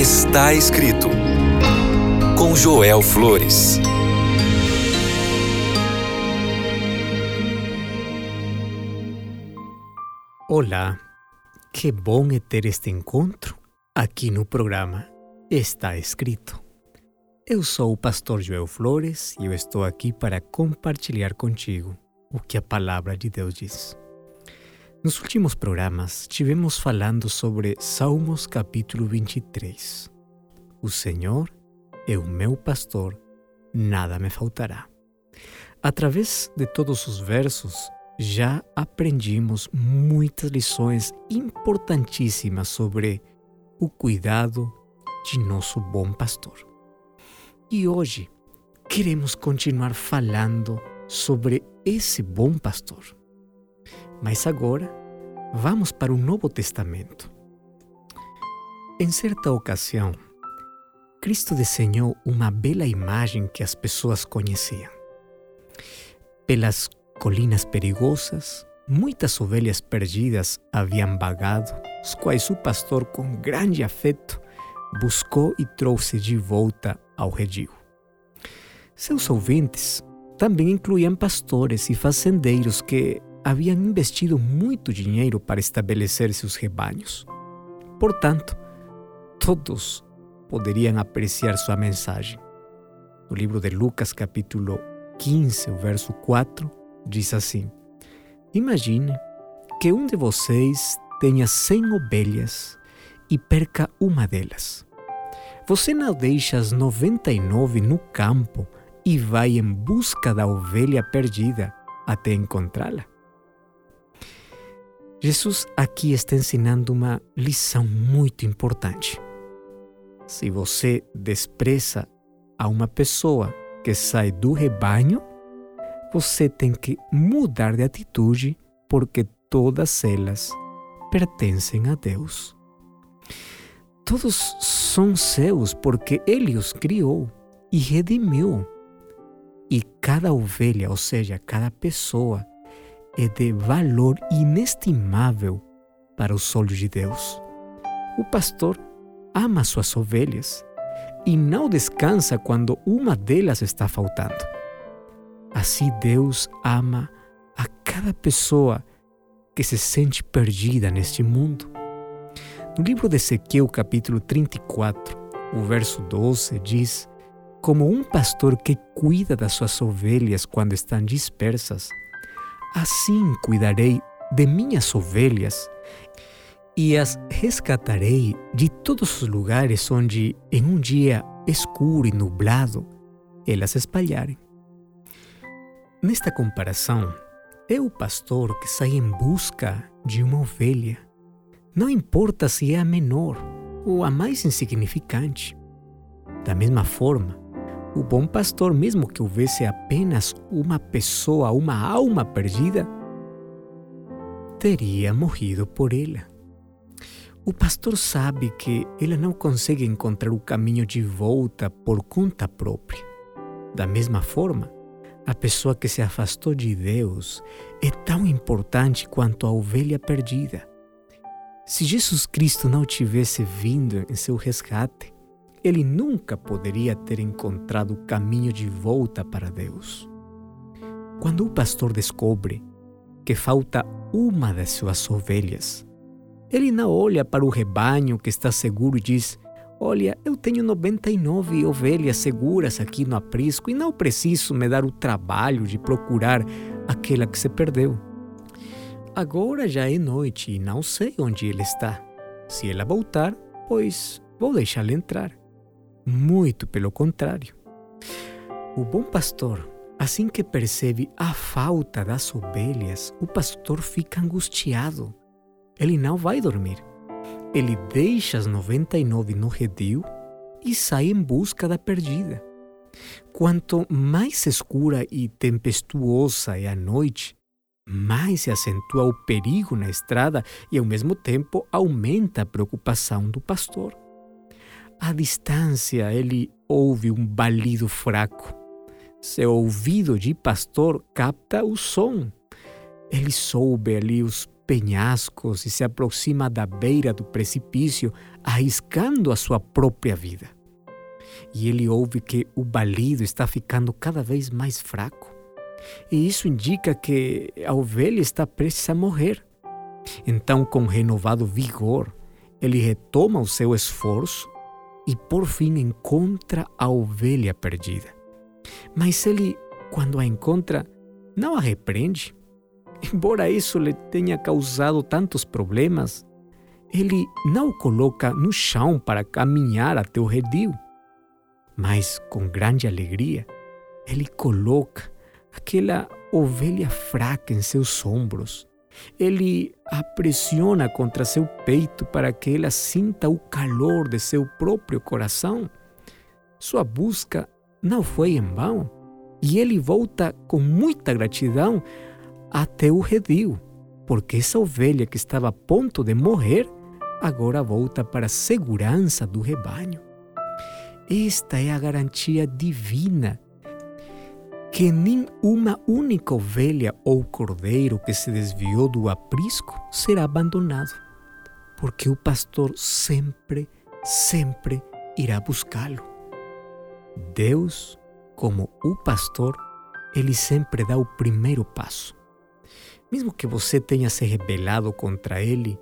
Está escrito com Joel Flores. Olá, que bom é ter este encontro aqui no programa Está Escrito. Eu sou o pastor Joel Flores e eu estou aqui para compartilhar contigo o que a palavra de Deus diz. Nos últimos programas, tivemos falando sobre Salmos capítulo 23. O Senhor é o meu pastor, nada me faltará. Através de todos os versos, já aprendimos muitas lições importantíssimas sobre o cuidado de nosso bom pastor. E hoje queremos continuar falando sobre esse bom pastor. Mas agora, vamos para o Novo Testamento. Em certa ocasião, Cristo desenhou uma bela imagem que as pessoas conheciam. Pelas colinas perigosas, muitas ovelhas perdidas haviam vagado, os quais o pastor, com grande afeto, buscou e trouxe de volta ao redil. Seus ouvintes também incluíam pastores e fazendeiros que haviam investido muito dinheiro para estabelecer seus rebanhos. Portanto, todos poderiam apreciar sua mensagem. No livro de Lucas, capítulo 15, verso 4, diz assim: Imagine que um de vocês tenha cem ovelhas e perca uma delas. Você não deixa as 99 no campo e vai em busca da ovelha perdida até encontrá-la? Jesus aqui está ensinando uma lição muito importante. Se você despreza a uma pessoa que sai do rebanho, você tem que mudar de atitude porque todas elas pertencem a Deus. Todos são seus porque Ele os criou e redimiu. E cada ovelha, ou seja, cada pessoa, é de valor inestimável para os olhos de Deus. O pastor ama suas ovelhas e não descansa quando uma delas está faltando. Assim Deus ama a cada pessoa que se sente perdida neste mundo. No livro de Ezequiel, capítulo 34, o verso 12 diz: Como um pastor que cuida das suas ovelhas quando estão dispersas, assim cuidarei de minhas ovelhas e as resgatarei de todos os lugares onde, em um dia escuro e nublado, elas espalharem. Nesta comparação, é o pastor que sai em busca de uma ovelha. Não importa se é a menor ou a mais insignificante. Da mesma forma, o bom pastor, mesmo que houvesse apenas uma pessoa, uma alma perdida, teria morrido por ela. O pastor sabe que ela não consegue encontrar o caminho de volta por conta própria. Da mesma forma, a pessoa que se afastou de Deus é tão importante quanto a ovelha perdida. Se Jesus Cristo não tivesse vindo em seu resgate, ele nunca poderia ter encontrado o caminho de volta para Deus. Quando o pastor descobre que falta uma das suas ovelhas, ele não olha para o rebanho que está seguro e diz: Olha, eu tenho 99 ovelhas seguras aqui no aprisco e não preciso me dar o trabalho de procurar aquela que se perdeu. Agora já é noite e não sei onde ela está. Se ela voltar, pois vou deixá-la entrar. Muito pelo contrário. O bom pastor, assim que percebe a falta das ovelhas, o pastor fica angustiado. Ele não vai dormir ele deixa as 99 no redil e sai em busca da perdida. Quanto mais escura e tempestuosa é a noite, mais se acentua o perigo na estrada e, ao mesmo tempo, aumenta a preocupação do pastor. À distância, ele ouve um balido fraco. Seu ouvido de pastor capta o som. Ele soube ali os penhascos e se aproxima da beira do precipício, arriscando a sua própria vida. E ele ouve que o balido está ficando cada vez mais fraco. E isso indica que a ovelha está prestes a morrer. Então, com renovado vigor, ele retoma o seu esforço e por fim encontra a ovelha perdida. Mas ele, quando a encontra, não a repreende. Embora isso lhe tenha causado tantos problemas, ele não o coloca no chão para caminhar até o redil. Mas, com grande alegria, ele coloca aquela ovelha fraca em seus ombros. Ele a pressiona contra seu peito para que ela sinta o calor de seu próprio coração. Sua busca não foi em vão e ele volta com muita gratidão até o redil, porque essa ovelha que estava a ponto de morrer agora volta para a segurança do rebanho. Esta é a garantia divina que nem uma única ovelha ou cordeiro que se desviou do aprisco será abandonado, porque o pastor sempre, sempre irá buscá-lo. Deus, como o pastor, ele sempre dá o primeiro passo. Mesmo que você tenha se rebelado contra ele,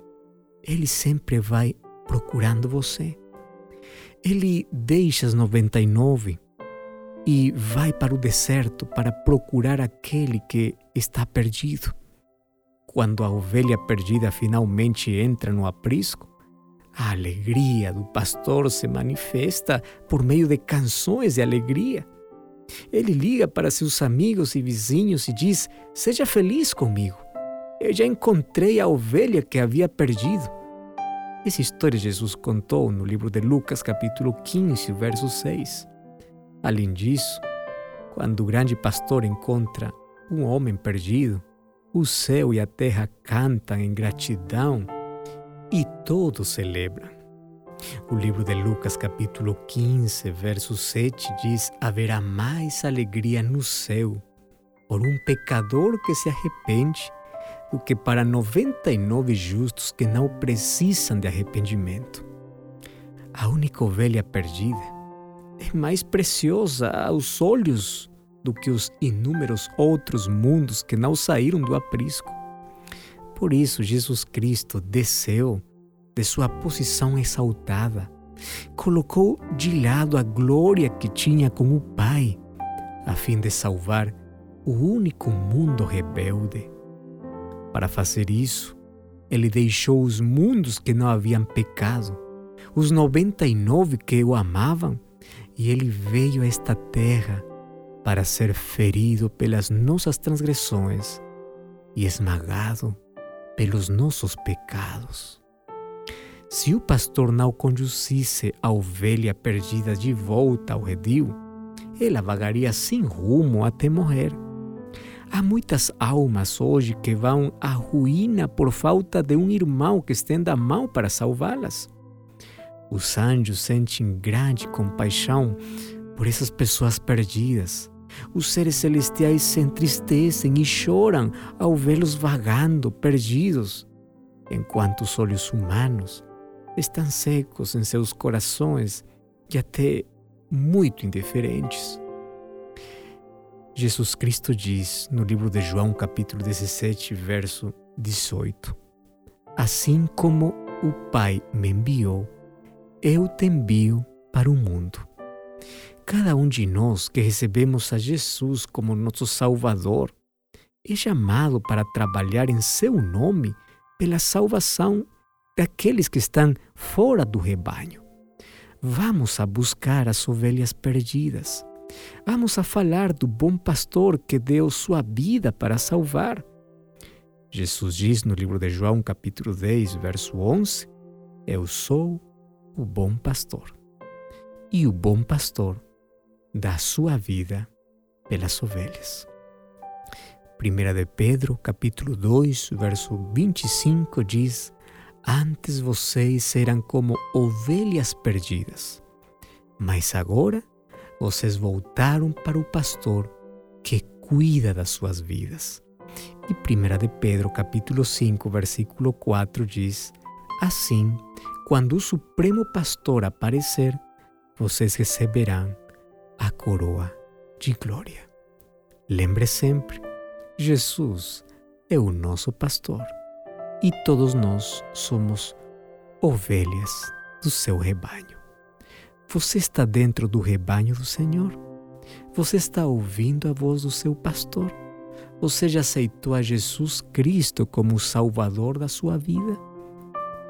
ele sempre vai procurando você. Ele deixa as 99 e vai para o deserto para procurar aquele que está perdido. Quando a ovelha perdida finalmente entra no aprisco, a alegria do pastor se manifesta por meio de canções de alegria. Ele liga para seus amigos e vizinhos e diz: Seja feliz comigo. Eu já encontrei a ovelha que havia perdido. Essa história Jesus contou no livro de Lucas, capítulo 15, verso 6. Além disso, quando o grande pastor encontra um homem perdido, o céu e a terra cantam em gratidão e todos celebram. O livro de Lucas, capítulo 15, verso 7 diz: Haverá mais alegria no céu por um pecador que se arrepende do que para 99 justos que não precisam de arrependimento. A única ovelha perdida é mais preciosa aos olhos do que os inúmeros outros mundos que não saíram do aprisco. Por isso, Jesus Cristo desceu de sua posição exaltada, colocou de lado a glória que tinha com o Pai, a fim de salvar o único mundo rebelde. Para fazer isso, ele deixou os mundos que não haviam pecado, os 99 que o amavam, e ele veio a esta terra para ser ferido pelas nossas transgressões e esmagado pelos nossos pecados. Se o pastor não conduzisse a ovelha perdida de volta ao redil, ela vagaria sem rumo até morrer. Há muitas almas hoje que vão à ruína por falta de um irmão que estenda a mão para salvá-las. Os anjos sentem grande compaixão por essas pessoas perdidas. Os seres celestiais se entristecem e choram ao vê-los vagando, perdidos, enquanto os olhos humanos estão secos em seus corações e até muito indiferentes. Jesus Cristo diz no livro de João, capítulo 17, verso 18: Assim como o Pai me enviou, eu te envio para o mundo. Cada um de nós que recebemos a Jesus como nosso Salvador é chamado para trabalhar em seu nome pela salvação daqueles que estão fora do rebanho. Vamos a buscar as ovelhas perdidas. Vamos a falar do bom pastor que deu sua vida para salvar. Jesus diz no livro de João, capítulo 10, verso 11: Eu sou o bom pastor. E o bom pastor dá sua vida pelas ovelhas. 1 de Pedro, capítulo 2, verso 25 diz: Antes vocês eram como ovelhas perdidas, mas agora vocês voltaram para o pastor que cuida das suas vidas. E 1 de Pedro, capítulo 5, versículo 4 diz: Assim, quando o Supremo Pastor aparecer, vocês receberão a coroa de glória. Lembre sempre, Jesus é o nosso pastor e todos nós somos ovelhas do seu rebanho. Você está dentro do rebanho do Senhor? Você está ouvindo a voz do seu pastor? Você já aceitou a Jesus Cristo como o Salvador da sua vida?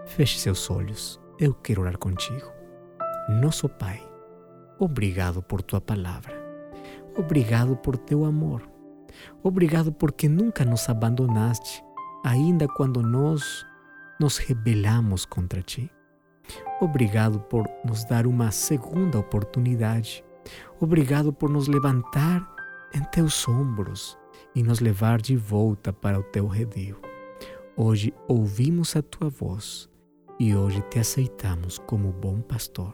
Feche seus olhos, eu quero orar contigo. Nosso Pai, obrigado por tua palavra. Obrigado por teu amor. Obrigado porque nunca nos abandonaste, ainda quando nós nos rebelamos contra ti. Obrigado por nos dar uma segunda oportunidade. Obrigado por nos levantar em teus ombros e nos levar de volta para o teu redil. Hoje ouvimos a tua voz e hoje te aceitamos como bom pastor.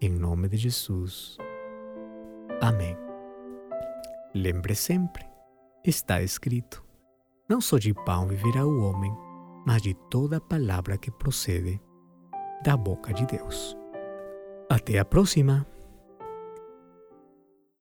Em nome de Jesus. Amém. Lembre sempre, está escrito: Não só de pão viverá o homem, mas de toda palavra que procede da boca de Deus. Até a próxima!